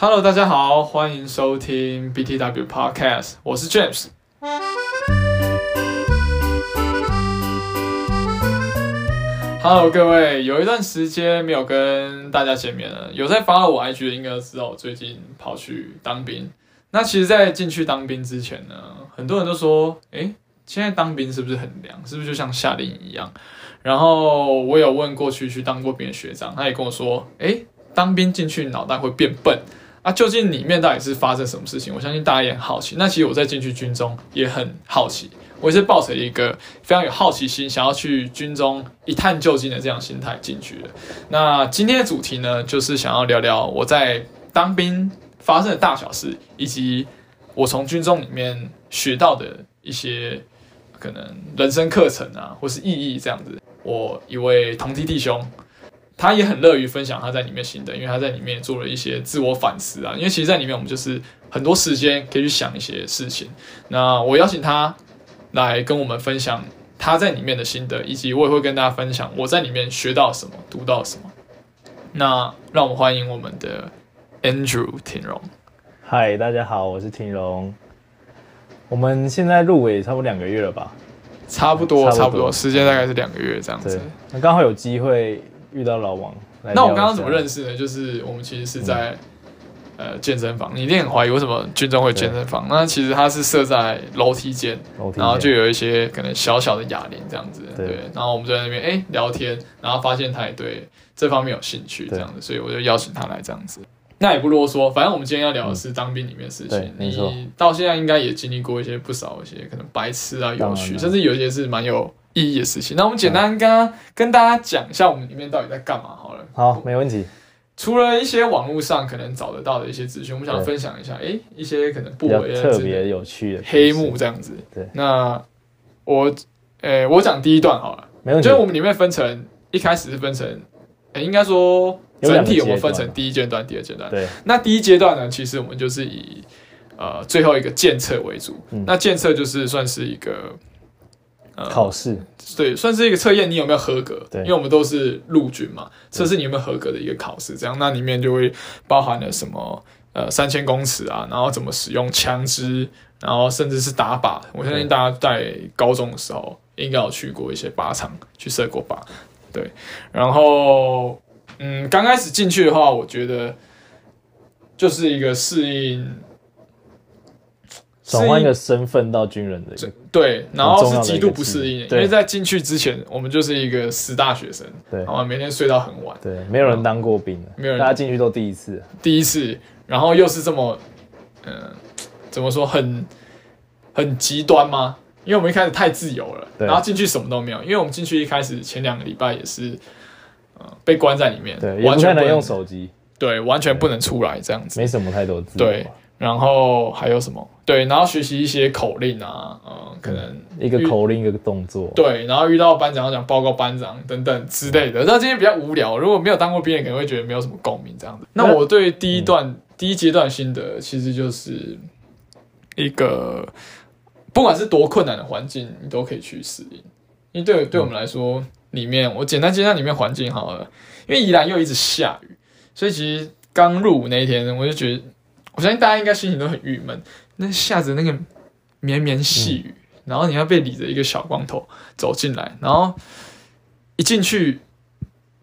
Hello，大家好，欢迎收听 BTW Podcast，我是 James。Hello，各位，有一段时间没有跟大家见面了，有在发我 IG 的应该都知道，我最近跑去当兵。那其实，在进去当兵之前呢，很多人都说，诶，现在当兵是不是很凉？是不是就像夏令营一样？然后我有问过去去当过兵的学长，他也跟我说，诶，当兵进去脑袋会变笨。啊，究竟里面到底是发生什么事情？我相信大家也很好奇。那其实我在进去军中也很好奇，我也是抱着一个非常有好奇心，想要去军中一探究竟的这样心态进去的。那今天的主题呢，就是想要聊聊我在当兵发生的大小事，以及我从军中里面学到的一些可能人生课程啊，或是意义这样子。我一位同梯弟兄。他也很乐于分享他在里面心得，因为他在里面做了一些自我反思啊。因为其实，在里面我们就是很多时间可以去想一些事情。那我邀请他来跟我们分享他在里面的心得，以及我也会跟大家分享我在里面学到什么、读到什么。那让我们欢迎我们的 Andrew 廷荣。嗨，大家好，我是廷荣。我们现在入围差不多两个月了吧？差不多，差不多，时间大概是两个月这样子。那刚好有机会。遇到老王，那我刚刚怎么认识呢？就是我们其实是在呃健身房，你一定很怀疑为什么军中会健身房？那其实它是设在楼梯间，然后就有一些可能小小的哑铃这样子，对。然后我们就在那边哎聊天，然后发现他也对这方面有兴趣这样子，所以我就邀请他来这样子。那也不啰嗦，反正我们今天要聊的是当兵里面的事情。你到现在应该也经历过一些不少一些可能白痴啊、有趣，甚至有一些是蛮有。意义的事情，那我们简单跟跟大家讲一下，我们里面到底在干嘛好了。好，没问题。除了一些网络上可能找得到的一些资讯，我们想分享一下，哎，一些可能不为特别有趣的黑幕这样子。对，那我，诶，我讲第一段好了。没问题。就是我们里面分成一开始是分成，诶，应该说整体我们分成第一阶段、第二阶段。对。那第一阶段呢，其实我们就是以呃最后一个建测为主。那建测就是算是一个。考试对，算是一个测验，你有没有合格？对，因为我们都是陆军嘛，测试你有没有合格的一个考试。这样，那里面就会包含了什么呃三千公尺啊，然后怎么使用枪支，然后甚至是打靶。我相信大家在高中的时候应该有去过一些靶场去射过靶。对，然后嗯，刚开始进去的话，我觉得就是一个适应。转换一个身份到军人的，对，然后是极度不适应，因为在进去之前，我们就是一个死大学生，对，然后每天睡到很晚，对，没有人当过兵的，没有人，大家进去都第一次，第一次，然后又是这么，嗯，怎么说，很很极端吗？因为我们一开始太自由了，然后进去什么都没有，因为我们进去一开始前两个礼拜也是，呃，被关在里面，对，完全不能用手机，对，完全不能出来这样子，没什么太多自由，对。然后还有什么？对，然后学习一些口令啊，嗯，可能一个口令一个动作。对，然后遇到班长要讲报告班长等等之类的。那今天比较无聊，如果没有当过兵的，可能会觉得没有什么共鸣这样子。那我对第一段第一阶段心得，其实就是一个不管是多困难的环境，你都可以去适应。因为对对我们来说，里面我简单介绍里面环境好了。因为宜兰又一直下雨，所以其实刚入伍那一天，我就觉得。我相信大家应该心情都很郁闷，那下着那个绵绵细雨，然后你要被理着一个小光头走进来，然后一进去，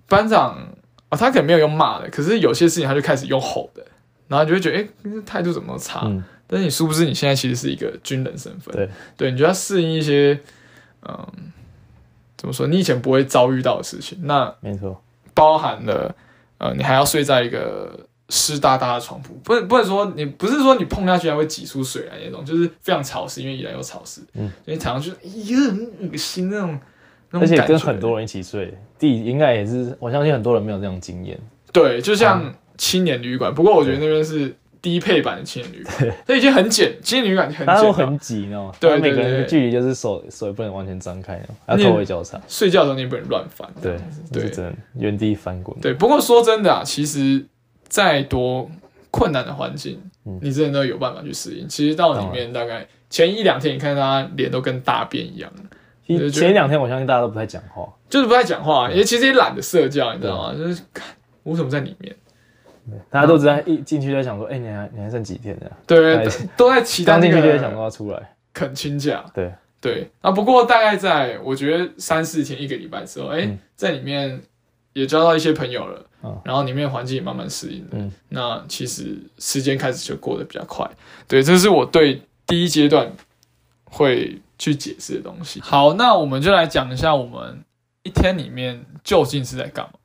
班长啊，他可能没有用骂的，可是有些事情他就开始用吼的，然后就会觉得，哎，态度怎么差？但是你殊不知，你现在其实是一个军人身份，对，对，你就要适应一些，嗯，怎么说？你以前不会遭遇到的事情，那没错，包含了，呃，你还要睡在一个。湿哒哒的床铺，不能不能说你不是说你碰下去还会挤出水来那种，就是非常潮湿，因为依然有潮湿，嗯，所以躺上去，哎呀，很恶心那种，而且跟很多人一起睡，第应该也是，我相信很多人没有这种经验。对，就像青年旅馆，不过我觉得那边是低配版的青年旅馆，它已经很简，青年旅馆很，它都很挤哦，对，每个人的距离就是手手也不能完全张开，要头尾交叉，睡觉的时候你也不能乱翻，对，对，真原地翻滚。对，不过说真的啊，其实。再多困难的环境，你真的都有办法去适应。其实到里面大概前一两天，你看他脸都跟大便一样。前一两天我相信大家都不太讲话，就是不太讲话，也其实也懒得社交，你知道吗？就是我怎么在里面，大家都知道一进去就在想说，哎、你还你还剩几天呢？对哎，都在期待刚那进去就在想说个要出来，恳亲假。对，对，啊，不过大概在我觉得三四天一个礼拜之后，哎、嗯在里面也交到一些朋友了，嗯然后里面环境也慢慢适应了，嗯那其实时间开始就过得比较快。对，这是我对第一阶段会去解释的东西。好，那我们就来讲一下我们一天里面究竟是在干嘛，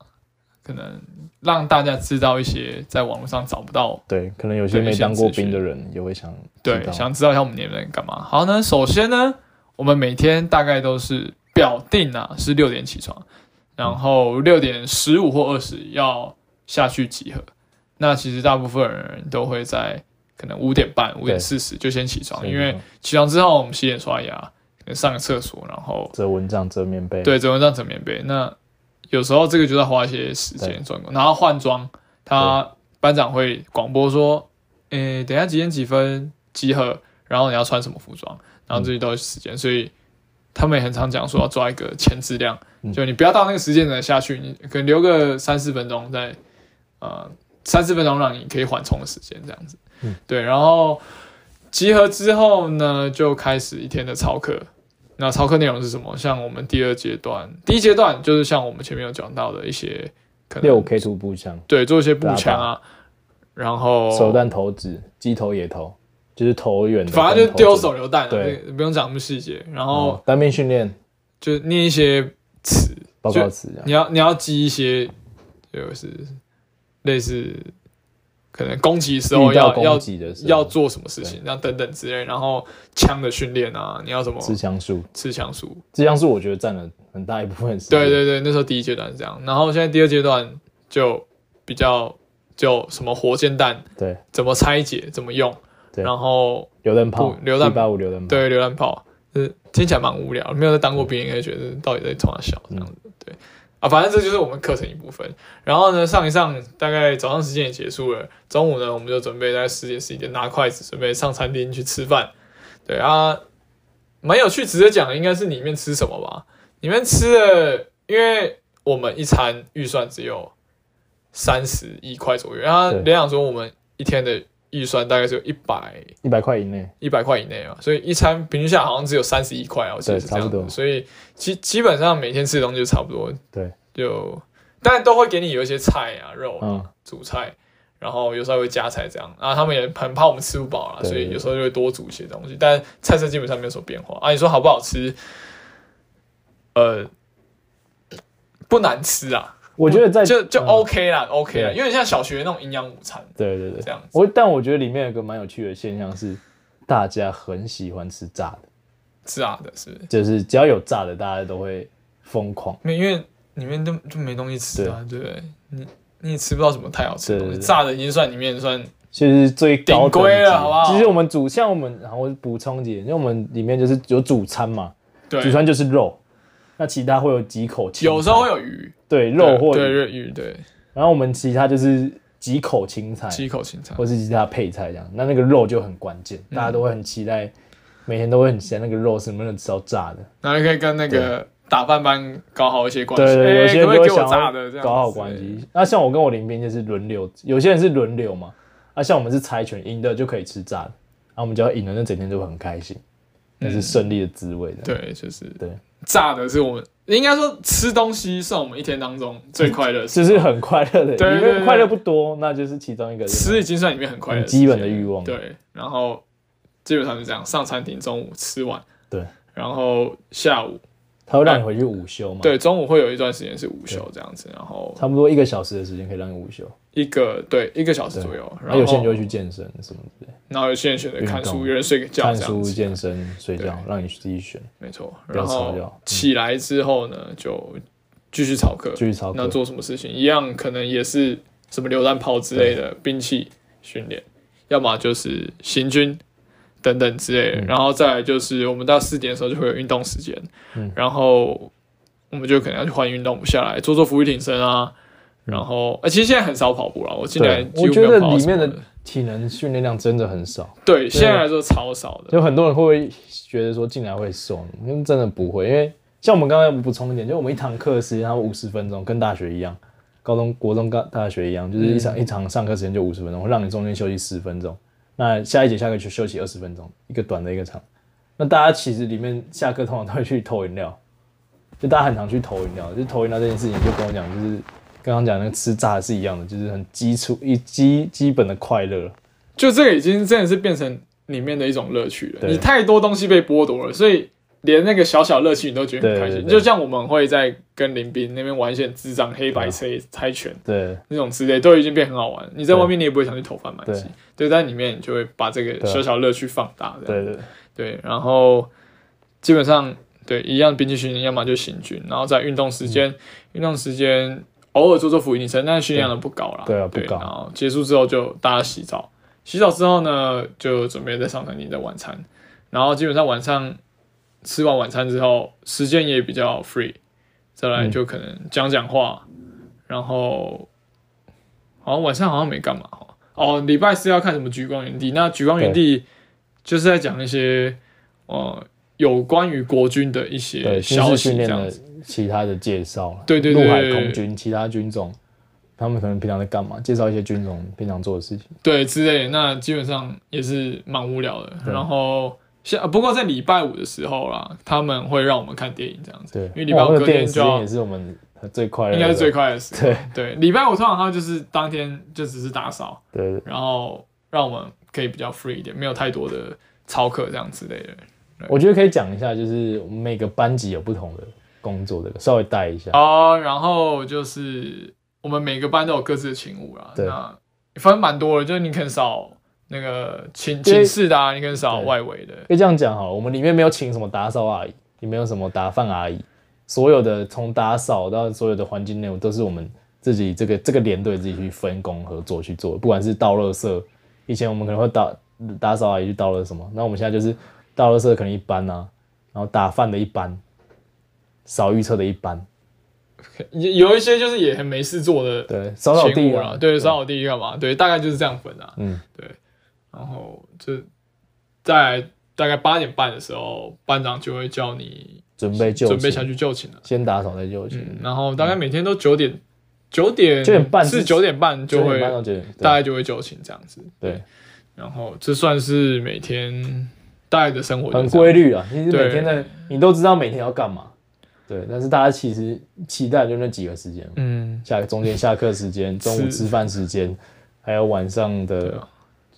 可能让大家知道一些在网络上找不到对，可能有些没当过兵的人也会想对，想知道一下我们年在干嘛。好呢，首先呢，我们每天大概都是表定啊是六点起床，然后六点十五或二十要下去集合。那其实大部分人都会在可能五点半、五点四十就先起床，因为起床之后我们洗脸刷牙，可能上个厕所，然后折蚊帐、折棉被，对折蚊帐、折棉被。那有时候这个就要花一些时间转工，然后换装，他班长会广播说，诶、等一下几点几分集合，然后你要穿什么服装，然后这些都是时间，所以他们也很常讲说要抓一个前质量，嗯。就你不要到那个时间再下去，你可能留个三四分钟在，呃，三四分钟让你可以缓冲的时间这样子，嗯。对，然后集合之后呢，就开始一天的操课。那操课内容是什么？像我们第二阶段，第一阶段就是像我们前面有讲到的一些可能六 K 出步枪、对，做一些步枪啊，然后手弹投掷、鸡头、野头，就是投远的，反正就丢手榴弹、啊，对不用讲那么细节。然，后哦单面训练就念一些词，报告词，你要你要记一些，就是类似可能攻击的时候要要攻击的要做什么事情，这样等等之类。然后枪的训练啊，你要什么持枪术，吃枪术？持枪术我觉得占了很大一部分时间。对对对，那时候第一阶段是这样，然后现在第二阶段就比较就什么火箭弹对怎么拆解，怎么用，对然后榴弹炮不，榴弹八五榴弹炮，对榴弹炮，就是听起来蛮无聊，没有在当过兵，应该觉得到底在冲哪笑这样子，对啊，反正这就是我们课程一部分。然后呢，上一上大概早上时间也结束了，中午呢我们就准备在十点十一点拿筷子，准备上餐厅去吃饭。对啊，蛮有趣，直接讲的应该是里面吃什么吧。里面吃的，因为我们一餐预算只有三十一块左右，然后对联想说我们一天的预算大概是有一百一百块以内，一百块以内嘛，所以一餐平均下来好像只有三十一块啊，我记得是这样子。所以基基本上每天吃的东西就差不多，对，就当然都会给你有一些菜啊、肉啊、嗯主菜，然后有时候会加菜这样。啊，他们也很怕我们吃不饱啊，所以有时候就会多煮一些东西，但菜色基本上没有什么变化啊。你说好不好吃？呃，不难吃啊，我觉得在就就嗯。OK 啦，OK 啦，对。有点像小学那种营养午餐。对对对。这，样子。我但我觉得里面有个蛮有趣的现象是，大家很喜欢吃炸的，炸的是不是？就是只要有炸的，大家都会疯狂。没，因为里面都就没东西吃啊，对。不对？你你也吃不到什么太好吃的东西，炸的已经算里面算就是最高顶规等级了好不好？其实我们主像我们，然后我补充几点，因为我们里面就是有主餐嘛，对。主，餐就是肉，那其他会有几口有时候会有鱼，对肉或对鱼。对鱼，对。然后我们其他就是几口青菜，几口青菜，或是其他配菜这样，那那个肉就很关键，嗯。大家都会很期待，每天都会很期待那个肉是能不能吃到炸的。然后你可以跟那个打饭班搞好一些关系，对对，哎有些人会想炸的？这样要搞好子关系。那像我跟我林兵就是轮流，有些人是轮流嘛，啊，像我们是猜拳，赢的就可以吃炸的，然后我们只要赢了，那整天就会很开心，那是胜利的滋味的。嗯对，就是对，炸的是我们应该说吃东西算我们一天当中最快乐就是很快乐的，对对对里面快乐不多，那就是其中一个。吃已经算里面很快乐很基本的欲望。对，然后基本上是这样，上餐厅中午吃完，对，然后下午他会让你回去午休嘛？，对中午会有一段时间是午休这样子，然后差不多一个小时的时间可以让你午休。一个对一个小时左右，然后有些人就会去，健身什么之类，然后有些人选择看书，有人睡个觉看书、健身、睡觉对，让你自己选，没错。然后起来之后呢，就继续操课，继续操课。那做什么事情？一样，可能也是什么榴弹炮之类的兵器训练，要么就是行军等等之类的，嗯。然后再来就是我们到四点的时候就会有运动时间，嗯。然后我们就可能要去换运动服下来做做俯卧挺身啊，然后呃其实现在很少跑步了，我进来我觉得里面的体能训练量真的很少，对现在来说超少的，就很多人会不会觉得说进来会瘦，因为真的不会，因为像我们刚刚补充一点，就我们一堂课的时间，它五十分钟，跟大学一样，高中国中大大学一样，就是一场、一场上课时间就五十分钟，让你中间休息十分钟。那下一节下课就休息二十分钟，一个短的一个长。那大家其实里面下课通常都会去偷饮料，就大家很常去偷饮料，就偷饮料这件事情就跟我讲，就是刚刚讲那个吃炸是一样的，就是很基础一基基本的快乐。就这个已经真的是变成里面的一种乐趣了。你太多东西被剥夺了，所以连那个小小乐趣你都觉得很开心。就像我们会在跟林斌那边玩一些很智障黑白车猜拳对那种之类，都已经变很好玩。你在外面你也不会想去投贩卖对机，对，在里面你就会把这个小小乐趣放大。对对对，然后基本上对一样兵器训练，要么就行军，然后在运动时嗯间，运动时间偶尔做做俯卧撑，但是训练量都不高啦。对啊不高然后结束之后就大家洗澡，洗澡之后呢，就准备在上餐厅的晚餐，然后基本上晚上吃完晚餐之后，时间也比较 free，再来嗯就可能讲讲话，然后好像晚上好像没干嘛哦。哦，礼拜四要看什么《橘光原地》，那《橘光原地》就是在讲一些呃有关于国军的一些消息这样子。其他的介绍，对对对陆海空军其他军种，他们可能平常在干嘛？介绍一些军种平常做的事情。对之类的，那基本上也是蛮无聊的。对然后像不过在礼拜五的时候啦，他们会让我们看电影这样子，对，因为礼拜五隔天就是我们最快应该是最快的时候。对对，礼拜五通常他就是当天就只是打扫，对对。然后让我们可以比较 free 一点，没有太多的操课这样之类的。我觉得可以讲一下，就是每个班级有不同的工作，这个稍微带一下。哦，然后就是我们每个班都有各自的勤务啦，对那分蛮多的，就是你可能少那个寝寝室的啊，你可能少对外围的。可以这样讲好了，我们里面没有请什么打扫阿姨，也没有什么打饭阿姨，所有的从打扫到所有的环境内容都是我们自己这个这个连队自己去分工合作去做，不管是倒垃圾，以前我们可能会打打扫阿姨去倒了什么，那我们现在就是倒垃圾可能一般啊，然后打饭的一般，扫预测的一般，有有一些就是也很没事做的对，扫扫地啊对，扫扫地干嘛？对，大概就是这样分啊。嗯，然后就在大概八点半的时候，班长就会叫你准备就寝准备下去就寝了。先打扫再就寝，嗯，然后大概每天都九点九点九点半是九点半就会大概就会就寝这样子。对，然后这算是每天大概的生活，很规。律啊。其实每天的你都知道每天要干嘛，对。但是大家其实期待就那几个时间，嗯，下中间下课时间、中午吃饭时间，还有晚上的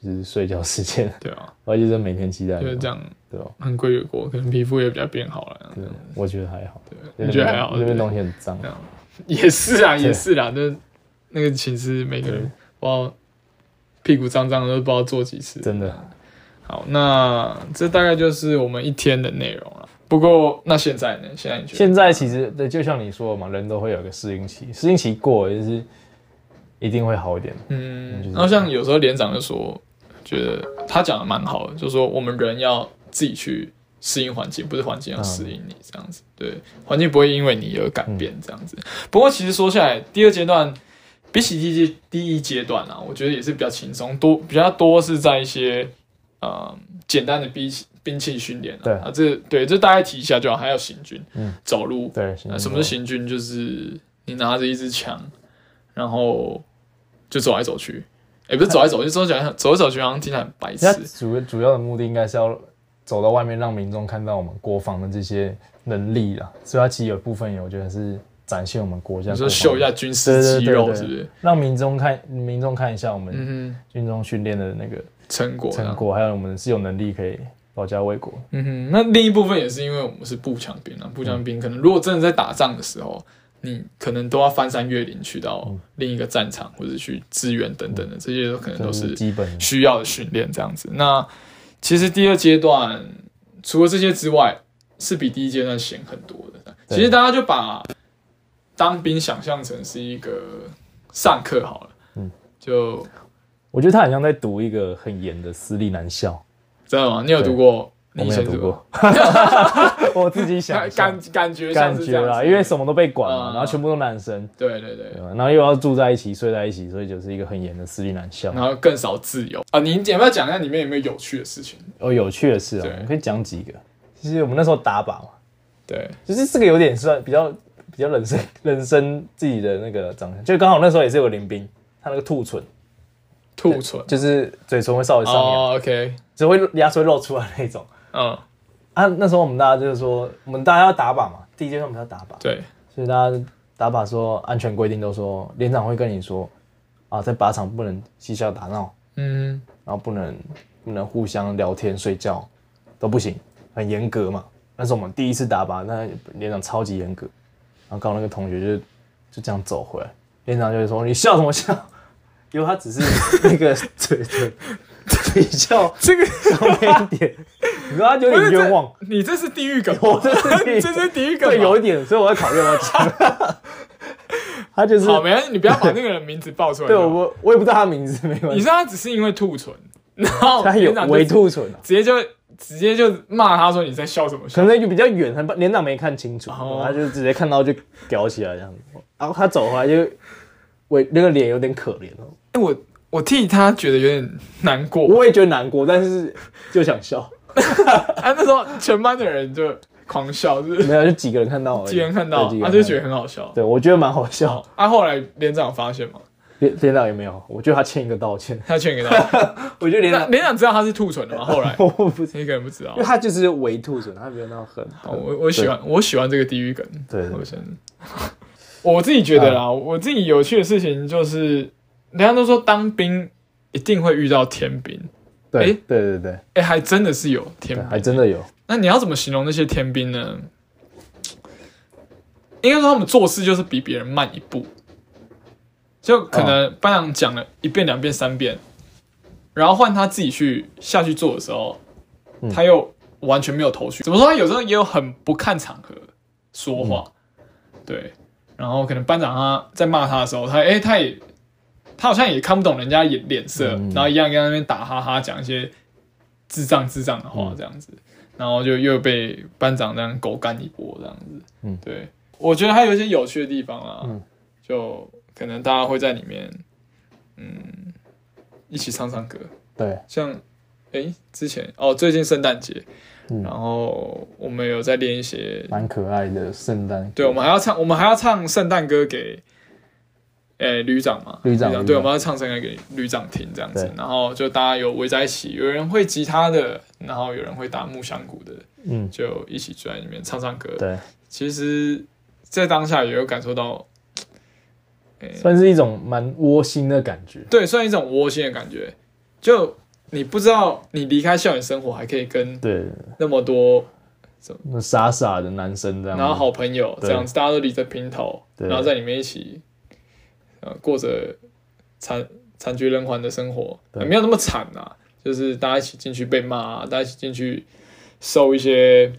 就是睡觉时间，对啊，而且是每天期待，就是这样，对吧？很规律过，可能皮肤也比较变好了。对，我觉得还好。对，你觉得还好？那边东西很脏这，样也是啊，也是啦。那那个寝室每个人不知道屁股脏脏的，都不知道做几次。真的。好，那这大概就是我们一天的内容了。不过那现在呢？现在你觉得？现在其实对，就像你说的嘛，人都会有一个适应期，适应期过了就是一定会好一点。嗯就，是然后像有时候连长就说，觉得他讲的蛮好的，就是说我们人要自己去适应环境，不是环境要适应你这样子。对，环境不会因为你而改变这样子。不过其实说下来，第二阶段比起第一阶第一阶段啊，我觉得也是比较轻松，多比较多是在一些呃简单的兵器兵器训练啊。对啊，这对这大概提一下就好，还有行军，嗯走路，对，那什么是行军？就是你拿着一支枪，然后就走来走去，也、不是走来走去，走起来走来走去好像听起来很白痴它。主主要的目的应该是要走到外面，让民众看到我们国防的这些能力啦。所以它其实有部分也我觉得是展现我们国家你说秀一下军事肌肉，是不是？让民众看民众看一下我们嗯军中训练的那个，成果成。果，还有我们是有能力可以保家卫国。嗯哼，那另一部分也是因为我们是步枪兵啊，步枪兵可能如果真的在打仗的时候，你可能都要翻山越岭去到另一个战场，或者去支援等等的，这些都可能都是是基本。需要的训练这样子。那其实第二阶段除了这些之外，是比第一阶段闲很多的。其实大家就把当兵想象成是一个上课好了，嗯，就我觉得他好像在读一个很严的私立男校，知道吗？你有读过？我没有读过？过，我自己想 感象感觉感觉啦，因为什么都被管嘛，嗯然后全部都男生，对对对？然后又要住在一起、睡在一起，所以就是一个很严的私立男校。然后更少自由啊！你要不要讲一下里面有没有有趣的事情？哦，有趣的事啊，可以讲几个。其实我们那时候打靶嘛，对，就是这个有点算比较比较人生人生自己的那个长相，就刚好那时候也是有林兵，他那个兔唇兔唇。就是嘴唇会稍微上，OK，只会牙齿会露出来那种。嗯，啊，那时候我们大家就是说，我们大家要打靶嘛，第一阶段我们要打靶，对，所以大家打靶说安全规定都说，连长会跟你说，啊，在靶场不能嬉笑打闹，嗯，然后不能不能互相聊天睡觉都不行，很严格嘛。那是我们第一次打靶，那连长超级严格，然后刚好那个同学就就这样走回来，连长就会说你笑什么笑？因为他只是那个 嘴嘴比较这个上面一点，你说他有点冤枉。你这是地狱梗，我这是地狱这是地狱梗，对，有一点，所以我在考虑要不要讲。他就是好，没关系，你不要把那个人名字报出来。对我我我也不知道他名字，没关系。你说他只是因为吐唇，然后他有连长就微吐唇啊，直接就直接就骂他说你在笑什么笑？可能就比较远，他连长没看清楚，哦他就直接看到就屌起来这样子。然后他走回来就我那个脸有点可怜哦，哎我我替他觉得有点难过。我也觉得难过，但是就想笑。啊，那时候全班的人就狂笑，就是没有，就几个人看到而已，既然看到，他就觉得很好笑。对我觉得蛮好笑。啊，后来连长发现吗，连连长也没有，我觉得他欠一个道歉。他欠一个道歉。我觉得连长连长知道他是兔唇的吗？后来我不知道，一个人不知道因为。他就是伪兔唇，他没有那很。好我我喜欢我喜欢这个地狱梗。对对我先，我自己觉得啦，我自己有趣的事情就是，人家都说当兵一定会遇到天兵，对诶对对对哎、还真的是有天，兵，还真的有。那你要怎么形容那些天兵呢？应该说他们做事就是比别人慢一步，就可能班长讲了一遍、两遍、三遍，然后换他自己去下去做的时候，嗯他又完全没有头绪。怎么说？他有时候也有很不看场合说话，对。然后可能班长他在骂他的时候，他哎、他也他好像也看不懂人家脸脸色，嗯。然后一样跟他那边打哈哈讲一些智障智障的话嗯。这样子，然后就又被班长这样狗干一波这样子。嗯。对，我觉得还有一些有趣的地方啊，嗯。就可能大家会在里面，嗯，一起唱唱歌，对，像哎之前哦最近圣诞节，嗯。然后我们有在练一些蛮可爱的圣诞。对，我们还要唱，我们还要唱圣诞歌给，诶、旅长嘛，旅长旅长我们要唱圣诞歌给旅长听这样子，然后就大家有围在一起，有人会吉他的，然后有人会打木箱鼓的，嗯，就一起坐在里面唱唱歌。对，其实，在当下也有感受到，算是一种蛮窝心的感觉。对，算一种窝心的感觉，就你不知道你离开校园生活，还可以跟对，那么多，那傻傻的男生这样。然后好朋友这样子，大家都理着平头，对然后在里面一起，呃，过着惨惨绝人寰的生活，没有那么惨啊，就是大家一起进去被骂啊，大家一起进去受一些，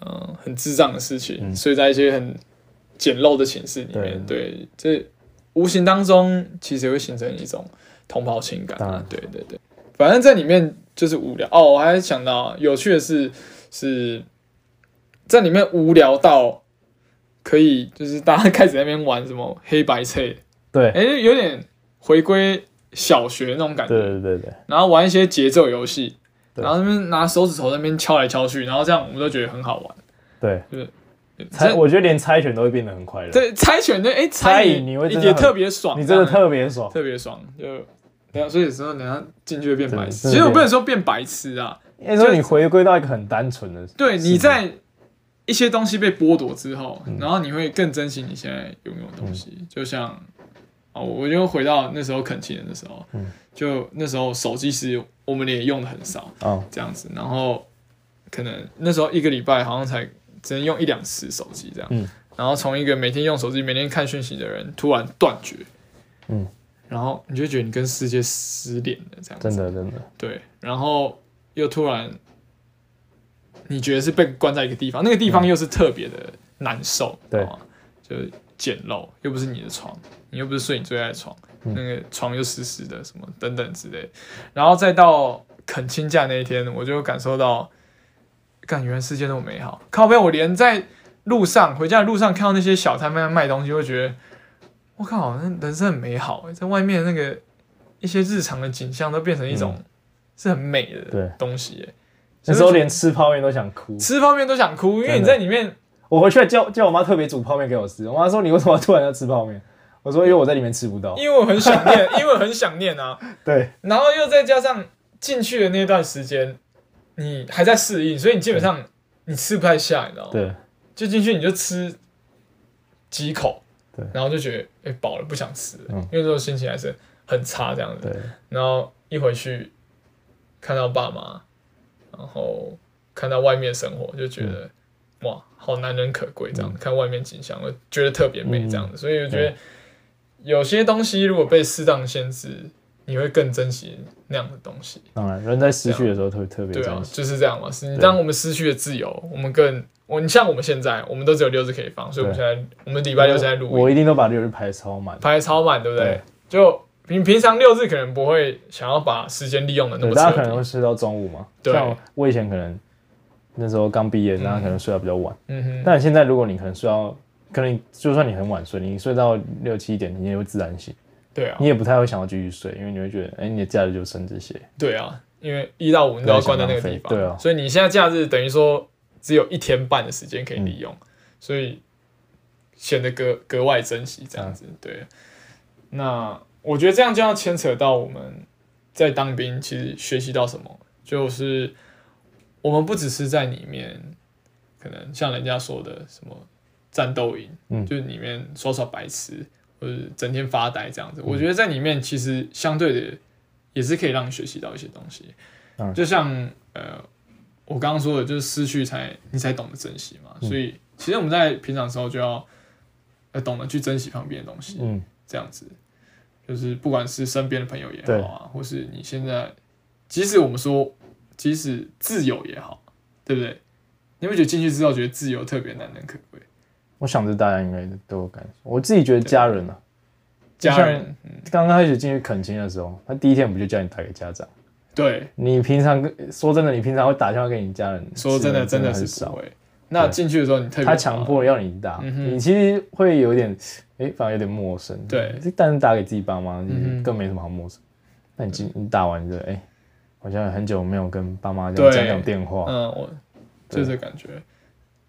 嗯、很智障的事情，嗯。睡在一些很简陋的寝室里面，对，这无形当中其实会形成一种同袍情感啊，对对对，反正在里面就是无聊。哦。我还想到有趣的是，是在里面无聊到可以，就是大家开始在那边玩什么黑白配，对。哎、有点回归小学那种感觉，对对对对。然后玩一些节奏游戏，然后那边拿手指头在那边敲来敲去，然后这样我们都觉得很好玩。对，就是猜我觉得连猜拳都会变得很快乐。对猜拳的，哎、猜你会真的也特别爽，你真的特别爽。特别爽，就等下所以有时候等下进去会变白痴。其实我不能说变白痴啊，应该说你回归到一个很单纯的，对，你在一些东西被剥夺之后，嗯。然后你会更珍惜你现在拥有的东西。就像哦，我就回到那时候恳亲人的时候，嗯。就那时候手机是我们也用的很少，哦，这样子，然后可能那时候一个礼拜好像才只能用一两次手机这样，嗯。然后从一个每天用手机、每天看讯息的人突然断绝，嗯，然后你就觉得你跟世界失联了这样子，真的真的，对，然后又突然你觉得是被关在一个地方，那个地方又是特别的难受，嗯对。吗就是简陋，又不是你的床，你又不是睡你最爱的床，嗯。那个床又湿湿的，什么等等之类，然后再到恳亲假那一天，我就感受到，感原来世界那么美好，靠背，我连在路上回家的路上看到那些小摊贩卖东西，会觉得，我靠，那人生很美好欸，在外面那个一些日常的景象都变成一种、是很美的对东西欸，那时候连吃泡面都想哭。吃泡面都想哭，因为你在里面，我回去还叫叫我妈特别煮泡面给我吃。我妈说你为什么突然要吃泡面？我说因为我在里面吃不到。因为我很想念，因为很想念啊。对然后又再加上进去的那段时间，你还在适应，所以你基本上你吃不太下，你知道吗？对就进去你就吃几口，对然后就觉得哎饱了，不想吃了，嗯因为那时候心情还是很差这样子。对然后一回去看到爸妈，然后看到外面生活，就觉得、哇，好难能可贵这样子。看外面景象，我觉得特别美这样子。所以我觉得有些东西如果被适当限制，你会更珍惜那样的东西。当然人在失去的时候特别特别对啊。就是这样嘛。是你当我们失去了自由，我们更我你像我们现在，我们都只有六日可以放，所以我们现在我们礼拜六现在录音我一定都把六日排超满。排超满，对不对对？就平平常六日可能不会想要把时间利用的那对，么大家可能。会睡到中午嘛。对像我以前可能那时候刚毕业，大家可能睡到比较晚。嗯哼，但现在如果你可能睡到，可能就算你很晚睡，你睡到六七点，你也会自然醒，对啊你，也不太会想要继续睡，因为你会觉得，哎、你的假日就剩这些。对啊，因为一到五你都要关在那个地方，对啊所以你现在假日等于说只有一天半的时间可以利用，所以显得格格外珍惜这样子。对，那我觉得这样就要牵扯到我们在当兵其实学习到什么，就是我们不只是在里面，可能像人家说的什么战斗营，嗯。就是里面耍耍白痴或者整天发呆这样嗯。子。我觉得在里面其实相对的也是可以让你学习到一些东西，嗯就像呃我刚刚说的，就是失去才你才懂得珍惜嘛。嗯。所以其实我们在平常的时候就要呃懂得去珍惜旁边的东西，嗯，这样子，就是不管是身边的朋友也好啊，或是你现在，即使我们说，即使自由也好，对不对？你会觉得进去之后觉得自由特别难能可贵，我想着大家应该都有感受。我自己觉得家人啊，家人，刚刚开始进去恳亲的时候，他第一天不就叫你打给家长？对，你平常跟说真的，你平常会打电话给你家人？说真的真真的很少。那进去的时候，你特别他强迫要你打，嗯你其实会有点，哎、反而有点陌生。对，但是打给自己爸妈，更没什么好陌生。那你进你打完就，哎、好像很久没有跟爸妈这对样讲讲电话。嗯，我就这感觉，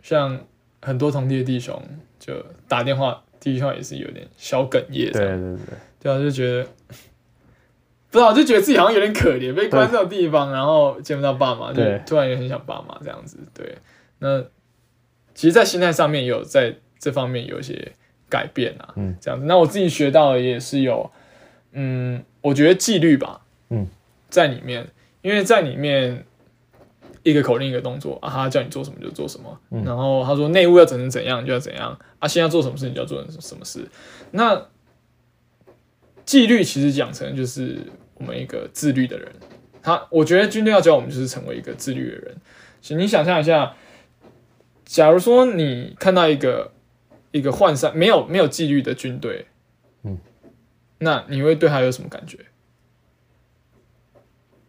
像很多同地的弟兄就打电话，第一句话也是有点小哽咽，对对对，对啊，就觉得 不知道，就觉得自己好像有点可怜，被关这种地方，然后见不到爸妈，就对。突然也很想爸妈这样子。对，那其实，在心态上面也有在这方面有一些改变啊，嗯，这样子。那我自己学到的也是有，嗯，我觉得纪律吧，嗯，在里面，因为在里面。一个口令一个动作啊，他叫你做什么就做什么，嗯然后他说内务要整成怎样就要怎样啊，现在做什么事你就要做什么事。那纪律其实讲成就是我们一个自律的人。他，我觉得军队要教我们就是成为一个自律的人。请你想象一下，假如说你看到一个一个涣散、没有没有纪律的军队，嗯，那你会对他有什么感觉？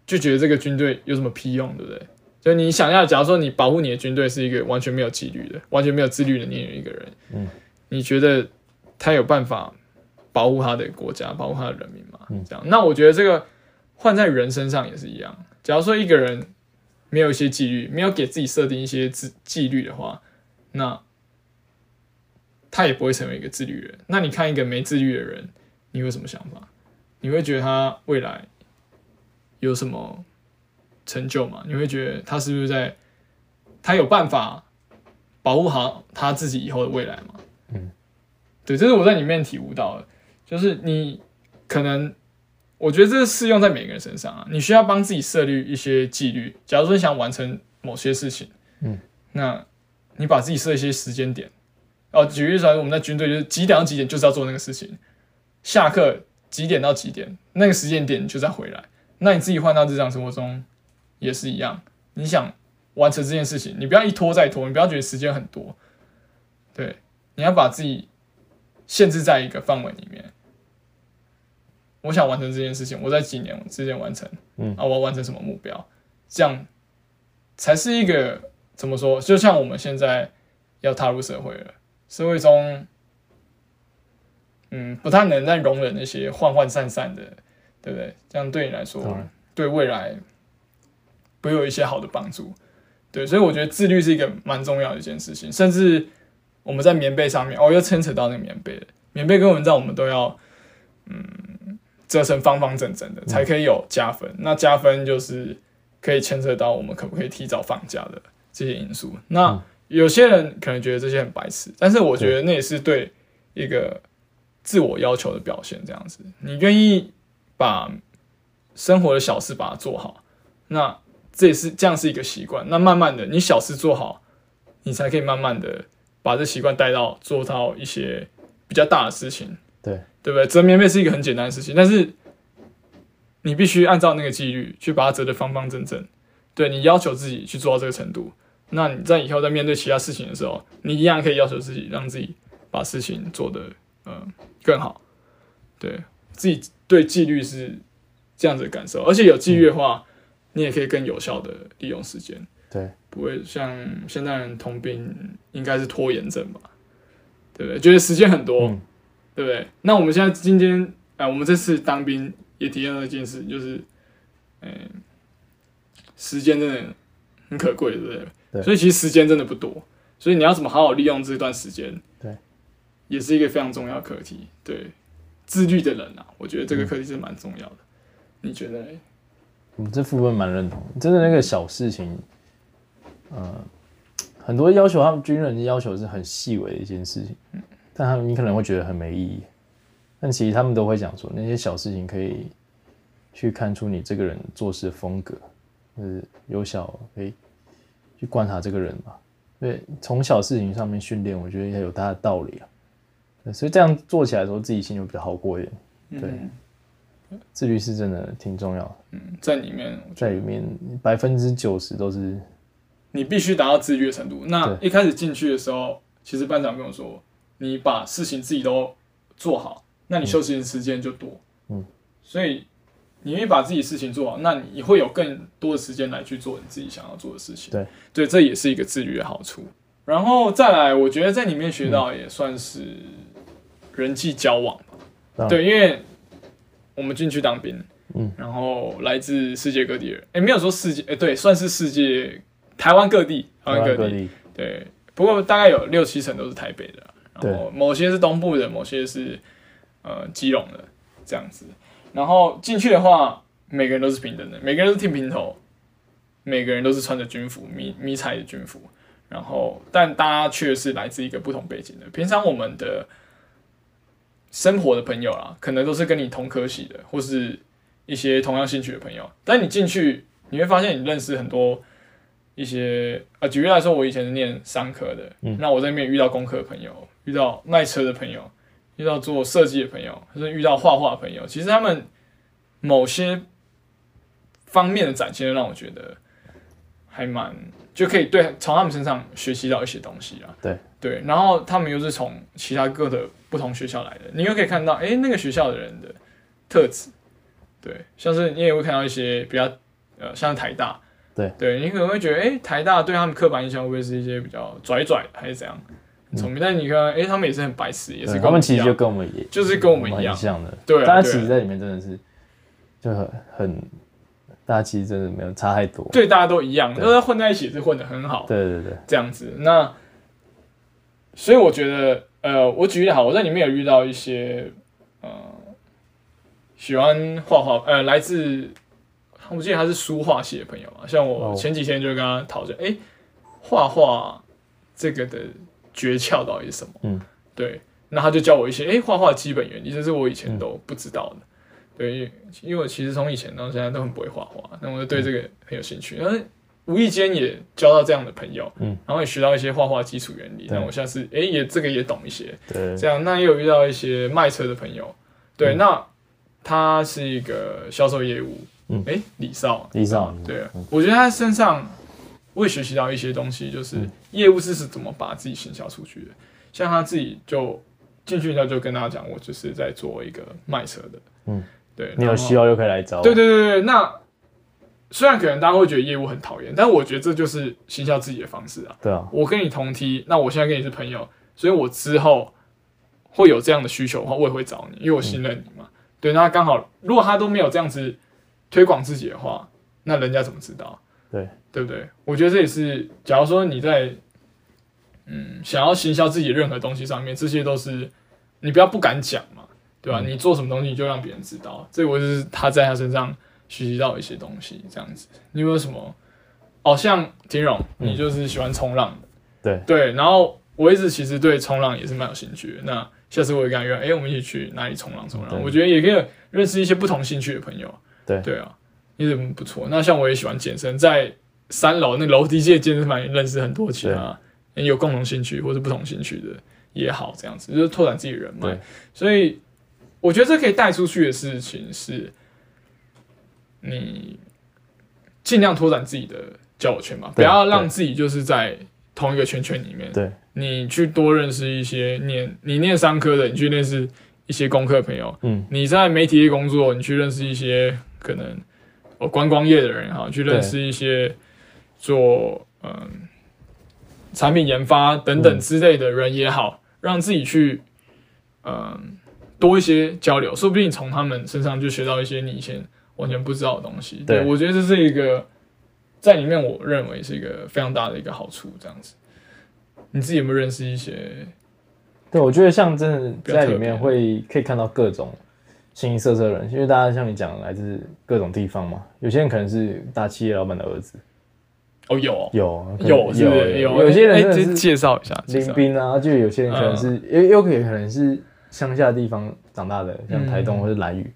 就觉得这个军队有什么屁用，对不对？就你想要，假如说你保护你的军队是一个完全没有纪律的、完全没有自律的那样一个人，嗯，你觉得他有办法保护他的国家、保护他的人民吗？嗯这样，那我觉得这个换在人身上也是一样。假如说一个人没有一些纪律，没有给自己设定一些自纪律的话，那他也不会成为一个自律人。那你看一个没自律的人，你会有什么想法？你会觉得他未来有什么成就吗？你会觉得他是不是在他有办法保护好他自己以后的未来吗？嗯，对，这是我在里面体悟到的，就是你可能，我觉得这是适用在每个人身上啊。你需要帮自己设立一些纪律。假如说你想完成某些事情，嗯，那你把自己设一些时间点。哦，举例来说，我们在军队就是几点到几点就是要做那个事情，下课几点到几点那个时间点你就再回来。那你自己换到日常生活中也是一样，你想完成这件事情，你不要一拖再拖，你不要觉得时间很多，对，你要把自己限制在一个范围里面。我想完成这件事情，我在几年之间完成，嗯啊，我要完成什么目标，这样才是一个怎么说？就像我们现在要踏入社会了，社会中，嗯，不太能再容忍那些涣涣散散的，对不对？这样对你来说对未来不会有一些好的帮助。对，所以我觉得自律是一个蛮重要的一件事情，甚至我们在棉被上面，哦，又牵扯到那个棉被了。棉被跟蚊帐我们都要，嗯，折成方方正正的，才可以有加分。那加分就是可以牵涉到我们可不可以提早放假的这些因素。那有些人可能觉得这些很白痴，但是我觉得那也是对一个自我要求的表现。这样子，你愿意把生活的小事把它做好，那这也是这样是一个习惯。那慢慢的，你小事做好，你才可以慢慢的把这习惯带到做到一些比较大的事情。对，不对？折棉被是一个很简单的事情，但是你必须按照那个纪律去把它折得方方正正。对你要求自己去做到这个程度，那你在以后在面对其他事情的时候，你一样可以要求自己，让自己把事情做得嗯更好。对自己对纪律是这样子的感受，而且有纪律的话，你也可以更有效的利用时间。对，不会像现代人通病应该是拖延症吧？对不对？觉得时间很多，嗯对不对？那我们现在今天，哎、我们这次当兵也体验了一件事，就是，嗯、时间真的很可贵，对不对？对所以其实时间真的不多，所以你要怎么好好利用这段时间，对，也是一个非常重要的课题。对，自律的人啊，我觉得这个课题是蛮重要的。你觉得嘞？我这部分蛮认同，真的那个小事情，呃，很多要求他们军人的要求是很细微的一件事情，但他们你可能会觉得很没意义，但其实他们都会讲说那些小事情可以去看出你这个人做事的风格，就是有小可以去观察这个人嘛，对，从小事情上面训练，我觉得也有它的道理啊，对所以这样做起来的时候，自己心里会比较好过一点，对。嗯自律是真的挺重要的。嗯，在里面在里面百分之九十都是你必须达到自律的程度。那一开始进去的时候，其实班长跟我说，你把事情自己都做好，那你休息的时间就多。嗯，所以你愿意把自己事情做好，那你会有更多的时间来去做你自己想要做的事情。对，对，这也是一个自律的好处。然后再来，我觉得在里面学到也算是人际交往对，因为我们进去当兵，嗯，然后来自世界各地的人，哎，没有说世界，哎，对，算是世界台湾各地，台湾各地，各地，对，不过大概有六七成都是台北的，然后某些是东部的，某些是呃基隆的这样子。然后进去的话，每个人都是平等的，每个人都是剃平头，每个人都是穿着军服，迷迷彩的军服。然后，但大家却是来自一个不同背景的。平常我们的生活的朋友啦，可能都是跟你同科系的，或是一些同样兴趣的朋友。但你进去，你会发现你认识很多一些啊，举例来说，我以前是念商科的，嗯那我在那边遇到工科的朋友，遇到卖车的朋友，遇到做设计的朋友，或是遇到画画的朋友，其实他们某些方面的展现，让我觉得还蛮就可以对从他们身上学习到一些东西啊。对对，然后他们又是从其他各的不同学校来的，你又可以看到，哎，那个学校的人的特质。对，像是你也会看到一些比较呃，像台大，对对，你可能会觉得，哎，台大对他们刻板印象会不会是一些比较拽拽，还是怎样？很聪明，但你看，哎，他们也是很白痴，也是跟我对他们其实就跟我们也就是跟我们一样。很像的，对大家其实在里面真的是就很很，大家其实真的没有差太多，对大家都一样，对。都是混在一起，是混的很好。对对对，这样子。那所以我觉得，呃，我举例好，我在里面有遇到一些呃喜欢画画，呃，来自我记得他是书画系的朋友嘛，像我哦。前几天就跟他讨论，哎、画画这个的诀窍到底是什么？嗯，对，那他就教我一些，哎、画画的基本原理，这是我以嗯。前都不知道的。对，因为我其实从以前到现在都很不会画画，那我就对这个很有兴趣，然后无意间也交到这样的朋友，嗯，然后也学到一些画画基础原理，对。那我下次哎、也这个也懂一些，对。这样那也有遇到一些卖车的朋友，对，嗯。那他是一个销售业务，嗯。哎、李少，李少对嗯，我觉得他身上我也学习到一些东西，就是嗯。业务是是怎么把自己行销出去的，像他自己就进去他就跟大家讲，我就是在做一个卖车的，嗯，对，你有需要就可以来找我，对对对对，那虽然可能大家会觉得业务很讨厌，但我觉得这就是行销自己的方式啊。对啊，我跟你同梯，那我现在跟你是朋友，所以我之后会有这样的需求的话，我也会找你，因为我信任你嘛。对，那刚好如果他都没有这样子推广自己的话，那人家怎么知道？对对不对？我觉得这也是，假如说你在嗯想要行销自己的任何东西上面，这些都是你不要不敢讲嘛，对吧？你做什么东西你就让别人知道，这我就是他在他身上学习到一些东西，这样子。你有没有什么？哦，像田荣，你就是喜欢冲浪的，对对，然后我一直其实对冲浪也是蛮有兴趣的。那下次我也跟他约，哎、我们一起去哪里冲浪冲浪？我觉得也可以认识一些不同兴趣的朋友。对对啊，也是不错。那像我也喜欢健身，在三楼那楼梯界健身房也认识很多其他有共同兴趣或者不同兴趣的也好，这样子就是拓展自己人脉。所以我觉得这可以带出去的事情是，你尽量拓展自己的交友圈嘛，不要让自己就是在同一个圈圈里面。对你去多认识一些念你念商科的，你去认识一些工科朋友。嗯，你在媒体业工作，你去认识一些可能哦观光业的人哈，去认识一些做嗯产品研发等等嗯之类的人也好，让自己去嗯多一些交流，说不定从他们身上就学到一些你以前完全不知道的东西。对对我觉得这是一个在里面，我认为是一个非常大的一个好处。这样子，你自己有没有认识一些？对，我觉得像真的在里面会可以看到各种形形色色的人，因为大家像你讲的来自各种地方嘛，有些人可能是大企业老板的儿子，哦，有哦。有有是有有。些人是介绍一下，林兵啊，就有些人可能是也有可能可能是乡下地方长大的，像台东嗯或者兰屿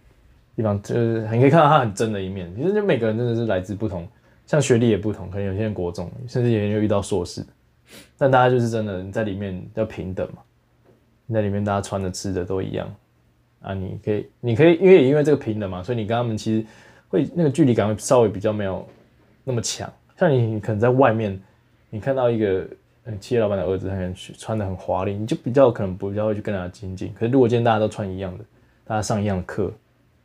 地方，就是你可以看到他很真的一面。其实就每个人真的是来自不同，像学历也不同，可能有些人国中，甚至有些人又遇到硕士，但大家就是真的你在里面要平等嘛，你在里面大家穿的吃的都一样。啊，你可以你可以因为因为这个平等嘛，所以你跟他们其实会那个距离感会稍微比较没有那么强。像你可能在外面，你看到一个嗯企业老板的儿子，他可能穿的很华丽，你就比较可能不比较会去跟他亲近。可是如果今天大家都穿一样的，大家上一样的课，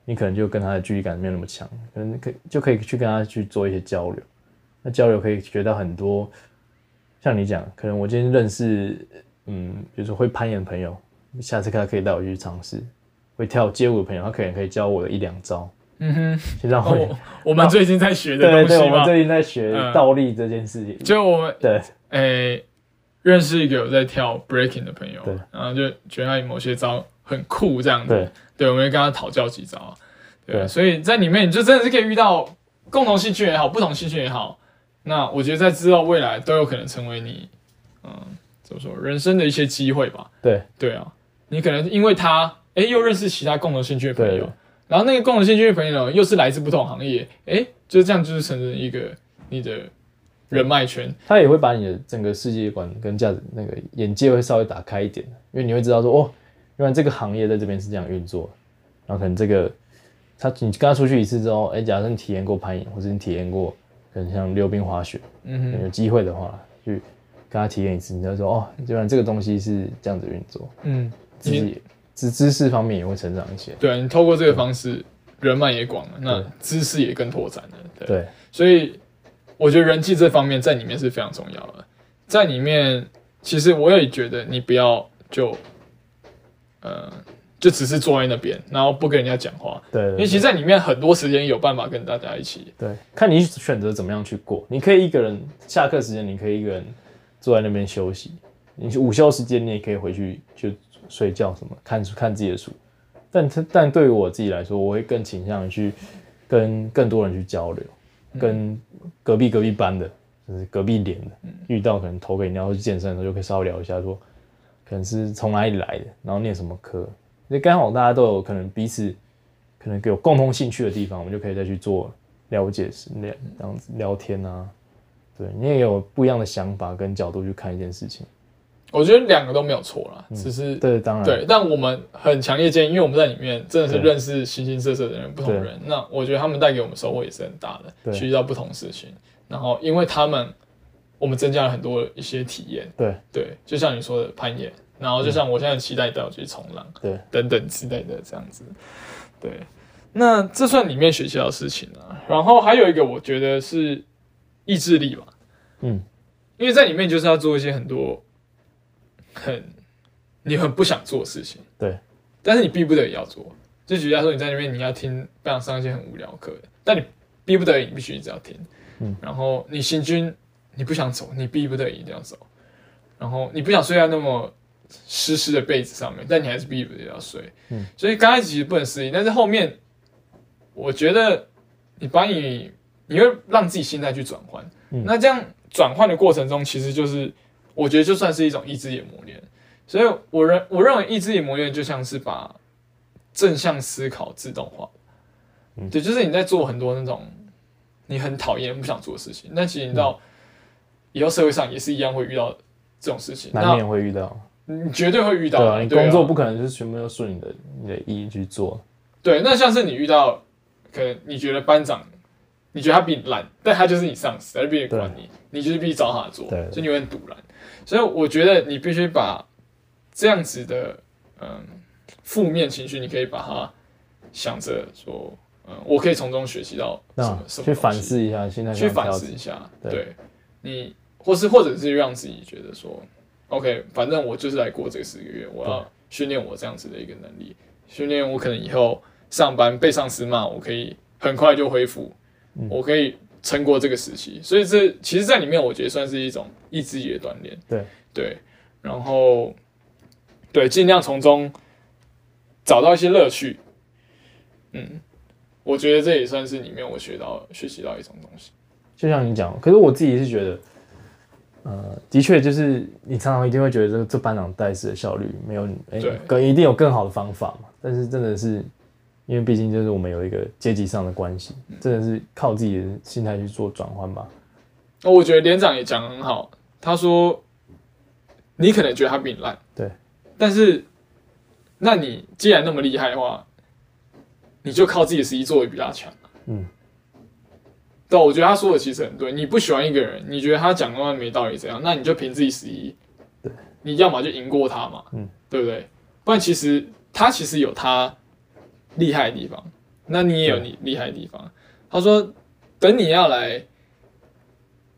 你可能就跟他的距离感没有那么强，可能可就可以去跟他去做一些交流。那交流可以学到很多，像你讲，可能我今天认识嗯，比如说会攀岩的朋友，下次他可以带我去尝试。会跳街舞的朋友，他可能可以教我一两招，嗯哼，先让我、哦，我们最近在学的东西嘛，我们最近在学嗯。倒立这件事情。就我们对。诶、认识一个有在跳 breaking 的朋友对，然后就觉得他某些招很酷这样子，对。对，我们会跟他讨教几招，对，对。所以在里面你就真的是可以遇到共同兴趣也好，不同兴趣也好，那我觉得在之后未来都有可能成为你，嗯，怎么说，人生的一些机会吧，对。对啊，你可能因为他，诶、又认识其他共同兴趣的朋友对，然后那个共同兴趣的朋友又是来自不同行业，诶、就这样就是成了一个你的人脉圈，他也会把你的整个世界观跟价值那个眼界会稍微打开一点，因为你会知道说哦，原来这个行业在这边是这样运作，然后可能这个他你跟他出去一次之后，哎，假设你体验过攀岩，或者你体验过可能像溜冰滑雪，嗯哼，有机会的话去跟他体验一次，你就说哦，原来这个东西是这样子运作，嗯，自己知知识方面也会成长一些。对啊，你透过这个方式，人脉也广了，那知识也更拓展了。对，对所以我觉得人际这方面在里面是非常重要的。在里面，其实我也觉得你不要就，呃，就只是坐在那边，然后不跟人家讲话，对，因为其实在里面很多时间有办法跟大家一起。对，看你选择怎么样去过。你可以一个人下课时间，你可以一个人坐在那边休息。你午休时间，你也可以回去就睡觉什么，看书看自己的书。但他但对于我自己来说，我会更倾向于去跟更多人去交流，跟隔壁隔壁班的，就是隔壁连的，遇到可能投给你要去健身的时候，就可以稍微聊一下说，可能是从哪里来的，然后念什么科。那刚好大家都有可能彼此可能有共同兴趣的地方，我们就可以再去做了解是聊这样子聊天啊。对你也有不一样的想法跟角度去看一件事情。我觉得两个都没有错啦，只是嗯对，当然，对，但我们很强烈建议，因为我们在里面真的是对认识形形色色的人，不同人。那我觉得他们带给我们收获也是很大的，对学习到不同事情。然后因为他们，我们增加了很多一些体验。对对，就像你说的攀岩，然后就像我现在期待带我去冲浪，对等等之类的这样子。对，那这算里面学习到的事情啊。然后还有一个，我觉得是意志力吧。嗯，因为在里面就是要做一些很多很你很不想做的事情，对，但是你逼不得已要做。就举例来说，你在那边你要听不想上一些很无聊的课，但你逼不得已你必须一直要听。嗯，然后你行军你不想走，你逼不得已一定要走。然后你不想睡在那么湿湿的被子上面，但你还是逼不得要睡。嗯，所以刚开始其实不能适应，但是后面我觉得你把你你会让自己心态去转换，嗯那这样转换的过程中，其实就是我觉得就算是一种意志力磨练。所以我认我认为意志力磨练就像是把正向思考自动化，嗯对，就是你在做很多那种你很讨厌、不想做的事情，但其实你到以后社会上也是一样会遇到这种事情，难免会遇到。你绝对会遇到对啊，的，你工作不可能就是全部都顺你的你的意去做。对，那像是你遇到，可能你觉得班长，你觉得他比你烂，但他就是你上司，他就必须管你，你就是必须找他做，对。所以你会很堵然。所以我觉得你必须把这样子的嗯负面情绪，你可以把它想着说，嗯，我可以从中学习到什那么什么去反思一下，现在去反思一下，对。对。你，或是或者是让自己觉得说，OK，反正我就是来过这四个月，我要训练我这样子的一个能力，训练我可能以后上班被上司骂，我可以很快就恢复，嗯我可以撑过这个时期，所以这其实，在里面我觉得算是一种意志力的锻炼，对。对，然后对，尽量从中找到一些乐趣，嗯，我觉得这也算是里面我学到学习到一种东西。就像你讲，可是我自己是觉得，呃，的确就是你常常一定会觉得这个这班长带事的效率没有，哎、对。更一定有更好的方法嘛。但是真的是，因为毕竟就是我们有一个阶级上的关系，嗯真的是靠自己的心态去做转换吧。哦，我觉得连长也讲得很好，他说你可能觉得他比你烂，对，但是那你既然那么厉害的话，你就靠自己的实力做的比他强。嗯，对，我觉得他说的其实很对。你不喜欢一个人，你觉得他讲的话没道理怎样，那你就凭自己实力，对，你要么就赢过他嘛，嗯，对不对？不然其实他其实有他厉害的地方，那你也有你厉害的地方。他说，等你要来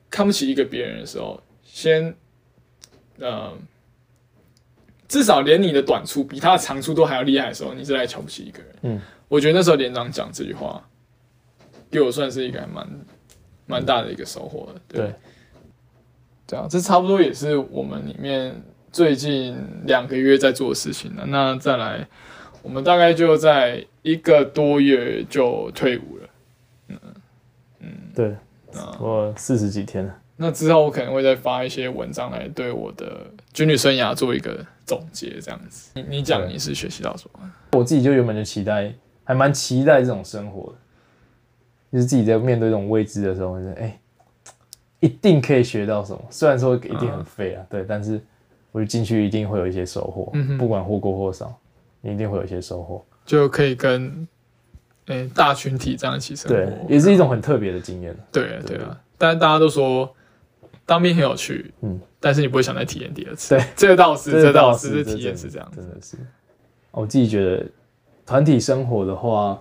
看不起一个别人的时候，先，呃，至少连你的短处比他的长处都还要厉害的时候，你是来瞧不起一个人。嗯，我觉得那时候连长讲这句话，给我算是一个还蛮蛮大的一个收获的。对，对这样这差不多也是我们里面最近两个月在做的事情了。那再来，我们大概就在一个多月就退伍了。嗯嗯对，啊我四十几天了。那之后我可能会再发一些文章来对我的军旅生涯做一个总结，这样子。你你讲你是学习到什么？我自己就原本就期待，还蛮期待这种生活的，就是自己在面对这种未知的时候，就是哎、一定可以学到什么。虽然说一定很废啊，对，但是我就进去一定会有一些收获，嗯不管或多或少，你一定会有一些收获。就可以跟诶、大群体这样一起生对活，，也是一种很特别的经验。对啊对啊。但是大家都说当兵很有趣，嗯，但是你不会想再体验第二次。对，这个倒是，这这倒倒是这体验是这样子。真的是。我自己觉得团体生活的话，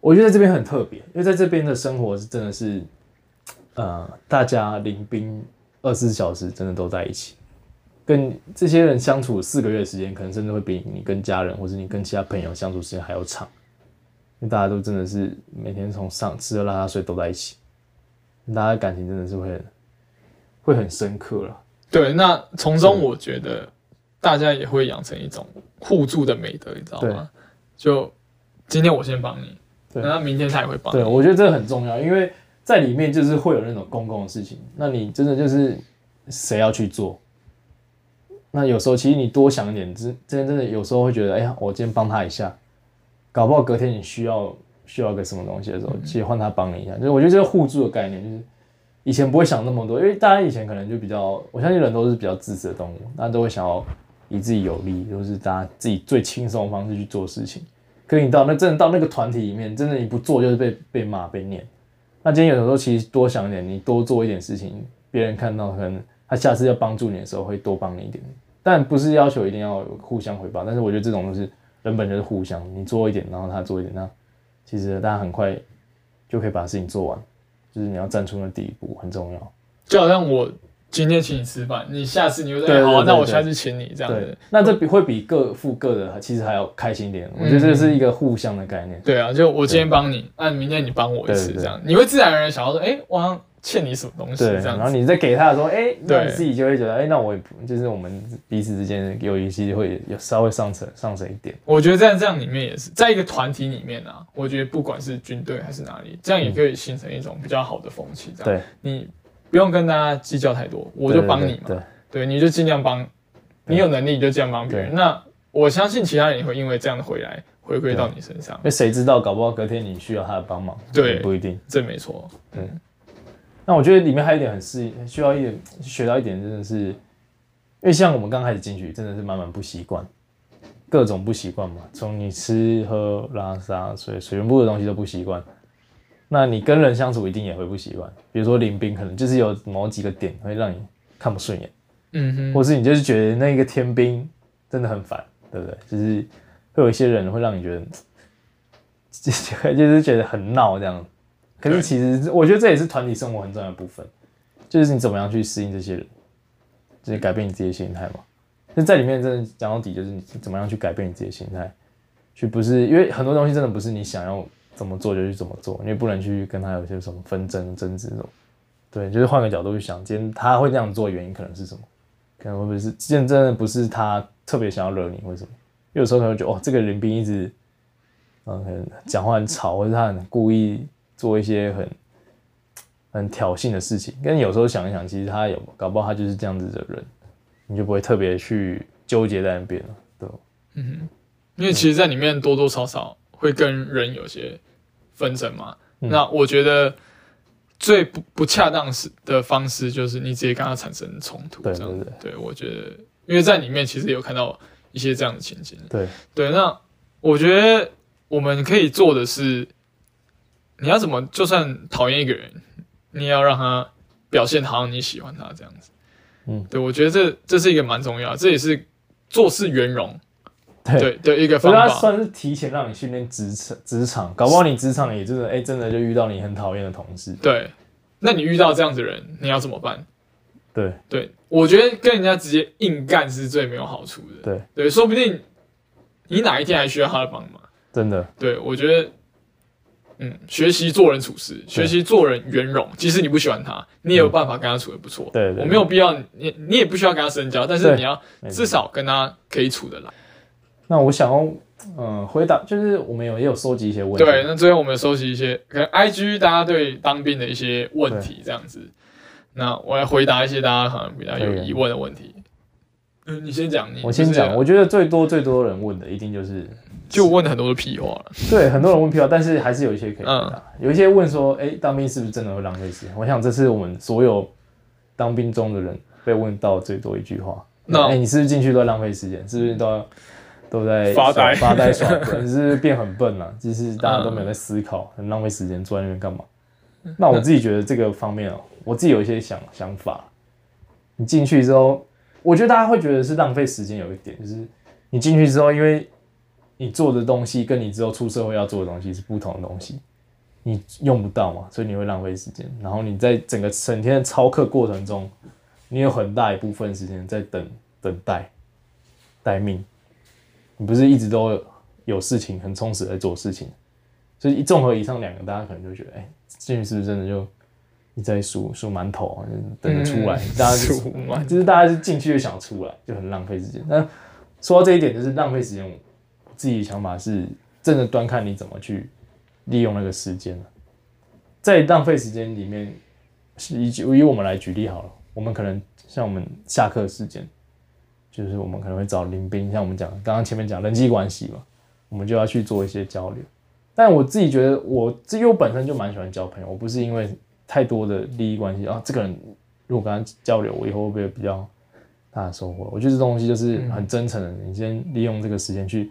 我觉得在这边很特别，因为在这边的生活是真的是，呃，大家临兵二十四小时真的都在一起，跟这些人相处四个月的时间，可能甚至会比你跟家人或者你跟其他朋友相处时间还要长，因为大家都真的是每天从上吃喝拉撒睡都在一起，大家的感情真的是会很会很深刻了。对，那从中我觉得大家也会养成一种互助的美德，你知道吗？就今天我先帮你，对那明天他也会帮你。对，我觉得这个很重要，因为在里面就是会有那种公共的事情，那你真的就是谁要去做？那有时候其实你多想一点，真真的真的有时候会觉得，哎呀，我今天帮他一下，搞不好隔天你需要需要个什么东西的时候，其实换他帮你一下，就是我觉得这个互助的概念，就是以前不会想那么多，因为大家以前可能就比较，我相信人都是比较自私的动物，大家都会想要以自己有利，就是大家自己最轻松的方式去做事情。可是你到那真的到那个团体里面，真的你不做就是被被骂被念。那今天有的时候其实多想一点，你多做一点事情，别人看到可能他下次要帮助你的时候会多帮你一点。但不是要求一定要有互相回报，但是我觉得这种东西人本就是互相，你做一点，然后他做一点，那其实大家很快就可以把事情做完。就是你要站出那第一步很重要。就好像我今天请你吃饭，你下次你又对在好那我下次请你这样子。，那这比会比各付各的其实还要开心一点。我觉得这是一个互相的概念。对啊，就我今天帮你，那明天你帮我一次，这样你会自然而然想到说，哎、我好像欠你什么东西对，这样。然后你再给他的时候，哎，那对你自己就会觉得，哎，那我也不就是我们彼此之间的友谊其实会有稍微上升上升一点。我觉得在这样里面也是，在一个团体里面啊，我觉得不管是军队还是哪里，这样也可以形成一种比较好的风气。这样，对，你不用跟大家计较太多，我就帮你嘛。对，你就尽量帮，你有能力你就尽量帮别人。那我相信其他人也会因为这样的回来回归到你身上因，为谁知道，搞不好隔天你需要他的帮忙，对不一定。这没错。那我觉得里面还有一点很适应，需要一点学到一点，真的是，因为像我们刚开始进去，真的是慢慢不习惯，各种不习惯嘛，从你吃喝拉撒水水源部的东西都不习惯，那你跟人相处一定也会不习惯，比如说林兵，可能就是有某几个点会让你看不顺眼，嗯哼，或是你就是觉得那个天兵真的很烦，对不对？就是会有一些人会让你觉得，就是觉得很闹这样。可是其实我觉得这也是团体生活很重要的部分，就是你怎么样去适应这些人，就是改变你自己的心态嘛。那在里面真的讲到底，就是你怎么样去改变你自己的心态，去不是因为很多东西真的不是你想要怎么做就去怎么做，你也不能去跟他有些什么纷争争执那种。对，就是换个角度去想，今天他会这样做的原因可能是什么？可能会不会是今天真的不是他特别想要惹你，为什么？有时候可能觉得哦，这个林兵一直，嗯，讲话很吵，或者他很故意做一些很很挑衅的事情。跟有时候想一想，其实他有搞不好他就是这样子的人，你就不会特别去纠结在那边了，对吧。因为其实，在里面多多少少会跟人有些纷争嘛。嗯那我觉得最不不恰当是的方式，就是你直接跟他产生冲突。对这样子对对，我觉得，因为在里面其实有看到一些这样的情景。对，对，那我觉得我们可以做的是，你要怎么，就算讨厌一个人，你也要让他表现好像你喜欢他这样子。嗯，对，我觉得这这是一个蛮重要的，这也是做事圆融对对的一个方法。算是提前让你训练职场，职场，搞不好你职场也真的，哎、真的就遇到你很讨厌的同事。对，那你遇到这样子的人，你要怎么办？对对，我觉得跟人家直接硬干是最没有好处的。对，对，说不定你哪一天还需要他的帮忙。真的，对，我觉得，嗯，学习做人处事，学习做人圆融。即使你不喜欢他，你也有办法跟他处的不错。对我没有必要，你你也不需要跟他深交，但是你要至少跟他可以处得来。那我想要，嗯，回答就是我们有也有收集一些问题，对，那最后我们收集一些可能 IG 大家对当兵的一些问题，这样子。那我来回答一些大家可能比较有疑问的问题。嗯，你先讲，你我先讲，我觉得最多最多人问的一定就是，就问很多的屁话了。对，很多人问屁话，但是还是有一些可以回答。嗯有一些问说，哎、当兵是不是真的会浪费时间？我想这是我们所有当兵中的人被问到最多一句话。那哎、你是不是进去都在浪费时间？是不是都要都在发呆耍发呆耍笨？你是不是变很笨了、就是大家都没有在思考，很浪费时间，坐在那边干嘛？那我自己觉得这个方面哦、我自己有一些想想法。你进去之后，我觉得大家会觉得是浪费时间，有一点就是你进去之后，因为你做的东西跟你之后出社会要做的东西是不同的东西，你用不到嘛，所以你会浪费时间。然后你在整个整天的操课过程中，你有很大一部分时间在等等待待命，你不是一直都有有事情很充实地在做事情，所以一综合以上两个，大家可能就觉得，哎、进去是不是真的就一直在数数馒头啊，等着出来，嗯大家就就是大家是进去就想出来，就很浪费时间。那说到这一点，就是浪费时间，我自己的想法是，真的端看你怎么去利用那个时间了。在浪费时间里面，是以以我们来举例好了，我们可能像我们下课时间，就是我们可能会找林斌，像我们讲刚刚前面讲人际关系嘛，我们就要去做一些交流。但我自己觉得我，因为我本身就蛮喜欢交朋友，我不是因为太多的利益关系啊，这个人如果跟他交流，我以后会不会比较大的收获？我觉得这东西就是很真诚的，你先利用这个时间去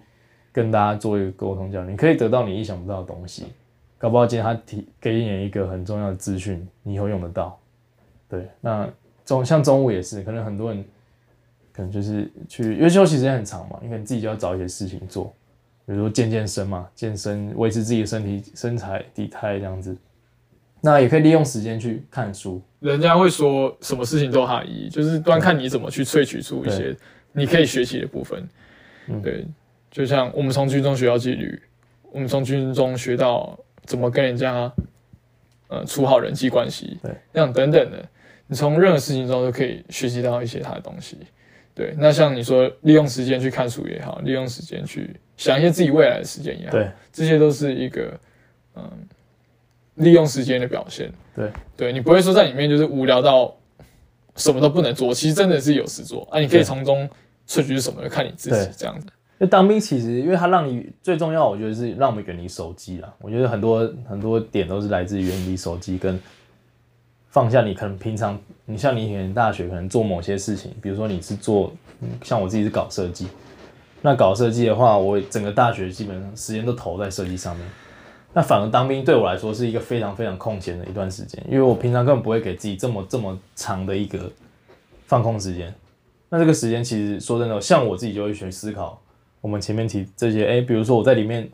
跟大家做一个沟通交流，你可以得到你意想不到的东西。搞不好今天他提给你一个很重要的资讯，你以后用得到。对，那中像中午也是，可能很多人可能就是去，因为休息时间很长嘛，你可能自己就要找一些事情做，比如说健健身嘛，健身维持自己的身体身材体态这样子。那也可以利用时间去看书，人家会说什么事情都有它的意义，就是端看你怎么去萃取出一些你可以学习的部分。嗯对，就像我们从军中学到纪律，我们从军中学到怎么跟人家，呃处好人际关系，对，这样等等的，你从任何事情中都可以学习到一些他的东西。对，那像你说利用时间去看书也好，利用时间去想一些自己未来的时间也好，对，这些都是一个嗯利用时间的表现。对，对你不会说在里面就是无聊到什么都不能做，其实真的是有事做啊，你可以从中萃取什么，看你自己这样子。当兵其实，因为它让你最重要，我觉得是让我们远离手机啦。我觉得很多很多点都是来自于远离手机，跟放下你可能平常，你像你以前大学可能做某些事情，比如说你是做，像我自己是搞设计，那搞设计的话，我整个大学基本上时间都投在设计上面。那反而当兵对我来说是一个非常非常空闲的一段时间，因为我平常根本不会给自己这么这么长的一个放空时间。那这个时间其实说真的，像我自己就会去思考，我们前面提这些，哎，比如说我在里面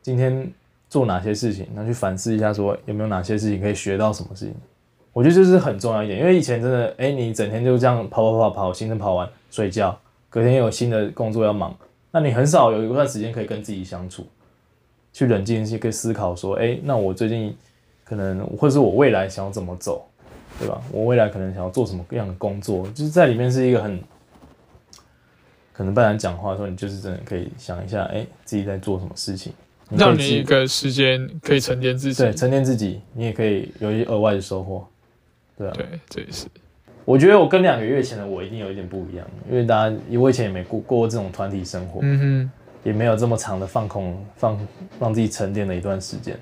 今天做哪些事情，那去反思一下，说有没有哪些事情可以学到什么事情。我觉得这是很重要一点，因为以前真的，哎，你整天就这样跑跑跑跑，行程跑完睡觉，隔天又有新的工作要忙，那你很少有一段时间可以跟自己相处，去冷静一些，可以思考说，哎，那我最近可能，或者是我未来想要怎么走，对吧？我未来可能想要做什么样的工作，就是在里面是一个很，可能不然讲话的时候，你就是真的可以想一下，哎，自己在做什么事情，让你一个时间可以沉淀自己。对沉淀自己，你也可以有一些额外的收获。对啊，对，这也是我觉得我跟两个月前的我一定有一点不一样，因为大家我以前也没过过这种团体生活，嗯哼也没有这么长的放空放让自己沉淀的一段时间。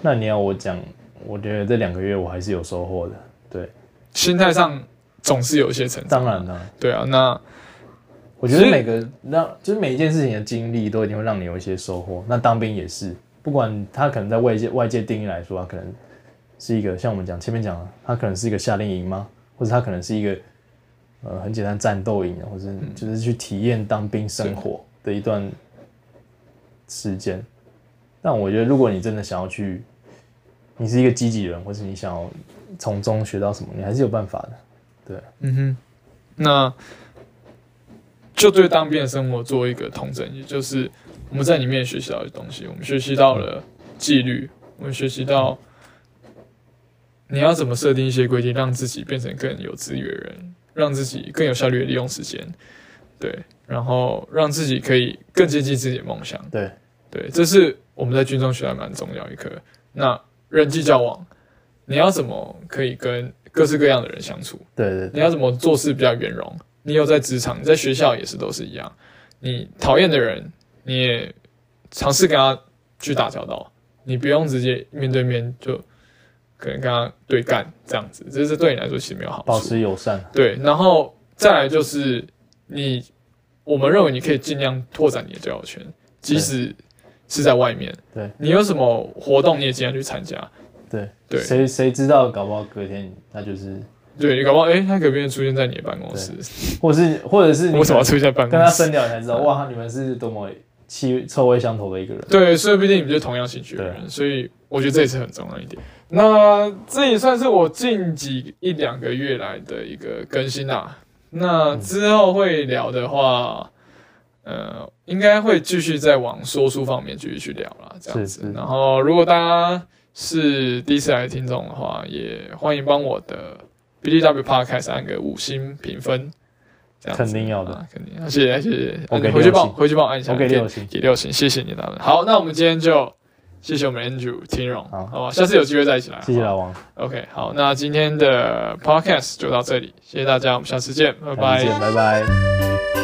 那你要我讲，我觉得这两个月我还是有收获的。对，心态上总是有一些成长。当然了，对啊，那我觉得每个让就是每一件事情的经历都一定会让你有一些收获。那当兵也是，不管他可能在外界外界定义来说，他可能是一个像我们讲前面讲的，他可能是一个夏令营吗？或者他可能是一个呃很简单战斗营，或者是就是去体验当兵生活的一段时间。但我觉得，如果你真的想要去，你是一个积极人，或是你想要从中学到什么，你还是有办法的。对嗯哼，那就对当兵的生活做一个统整，也就是我们在里面学习到的东西，我们学习到了纪律，我们学习到你要怎么设定一些规定，让自己变成更有资源的人，让自己更有效率的利用时间，对，然后让自己可以更接近自己的梦想，对对，这是我们在军中学到蛮重要一课。那人际交往，你要怎么可以跟各式各样的人相处？对对对你要怎么做事比较圆融？你有在职场，你在学校也是都是一样。你讨厌的人，你也尝试跟他去打交道，你不用直接面对面就可能跟他对干这样子，这是对你来说其实没有好处保。持友善。对，然后再来就是你，我们认为你可以尽量拓展你的交友圈，即使是在外面。对，你有什么活动，你也尽量去参加。对对谁谁知道，搞不好隔天他就是，对你搞不好，诶，他隔壁出现在你的办公室，或是或者是你 为什么要出现在办公室？跟他深聊，你才知道，哇，你们是多么气臭味相投的一个人。对，说不定你们就同样兴趣的人，所以我觉得这也是很重要一点。那这也算是我近几一两个月来的一个更新啦。那之后会聊的话，呃，应该会继续再往说书方面继续去聊啦，这样。子然后，如果大家是第一次来的听众的话，也欢迎帮我的 B D W Podcast 按个五星评分，这样肯定要的啊肯定要，谢谢谢谢。我给啊你回去帮我回去帮我按一下，我给给六星给六星，谢谢你他们。好，那我们今天就谢谢我们 Andrew 听荣，好好吧，下次有机会再一起来。谢谢老王，OK，好，那今天的 Podcast 就到这里，谢谢大家，我们下次见，拜拜拜拜。